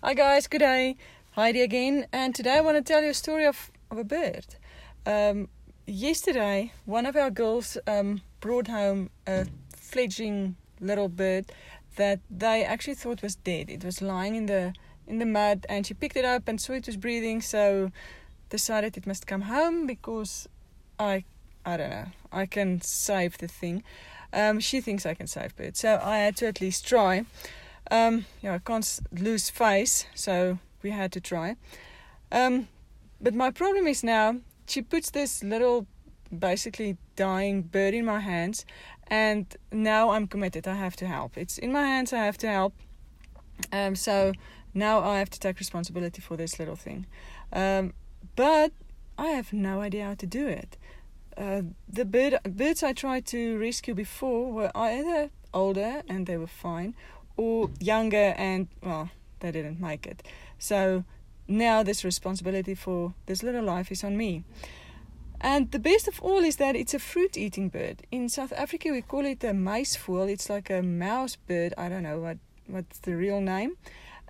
Hi guys, good day. Heidi again, and today I want to tell you a story of, of a bird. Um, yesterday, one of our girls um, brought home a fledgling little bird that they actually thought was dead. It was lying in the in the mud, and she picked it up and saw it was breathing, so decided it must come home because I I don't know I can save the thing. Um, she thinks I can save birds, so I had to at least try. Um, yeah, I can't lose face, so we had to try. Um, but my problem is now she puts this little, basically dying bird in my hands, and now I'm committed. I have to help. It's in my hands. I have to help. Um, so now I have to take responsibility for this little thing. Um, but I have no idea how to do it. Uh, the bird, birds I tried to rescue before were either older and they were fine, or younger and well they didn't make it. So now this responsibility for this little life is on me. And the best of all is that it's a fruit eating bird. In south africa we call it a muisvoël it's like a mouse bird. I don't know what what's the real name.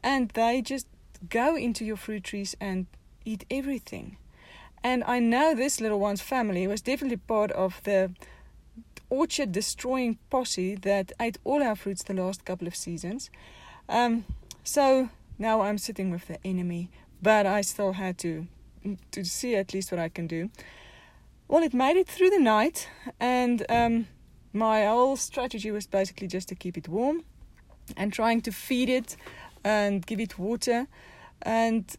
And they just go into your fruit trees and eat everything. And i know this little one's family was definitely part of the orchard destroying posse that ate all our fruits the last couple of seasons. Um, so now I'm sitting with the enemy, but I still had to to see at least what I can do. Well, it made it through the night, and um, my whole strategy was basically just to keep it warm and trying to feed it and give it water, and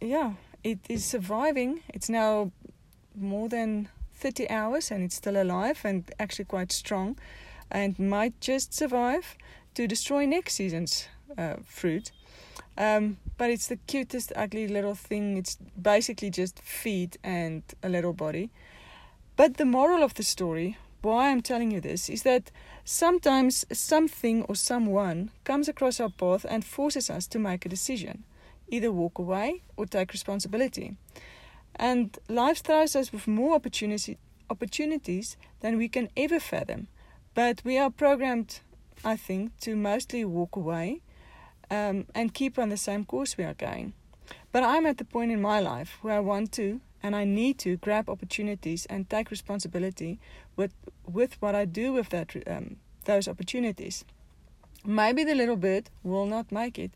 yeah, it is surviving. It's now more than 30 hours and it's still alive and actually quite strong and might just survive to destroy next season's uh, fruit. Um, but it's the cutest, ugly little thing. It's basically just feet and a little body. But the moral of the story, why I'm telling you this, is that sometimes something or someone comes across our path and forces us to make a decision either walk away or take responsibility. And life throws us with more opportunity, opportunities than we can ever fathom. But we are programmed, I think, to mostly walk away um, and keep on the same course we are going. But I'm at the point in my life where I want to and I need to grab opportunities and take responsibility with with what I do with that um, those opportunities. Maybe the little bit will not make it,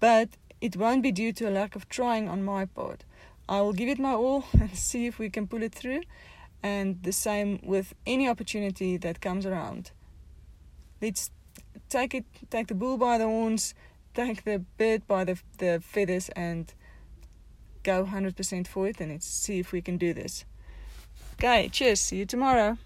but it won't be due to a lack of trying on my part. I will give it my all and see if we can pull it through. And the same with any opportunity that comes around. Let's take it, take the bull by the horns, take the bird by the the feathers, and go 100% for it. And let's see if we can do this. Okay, cheers. See you tomorrow.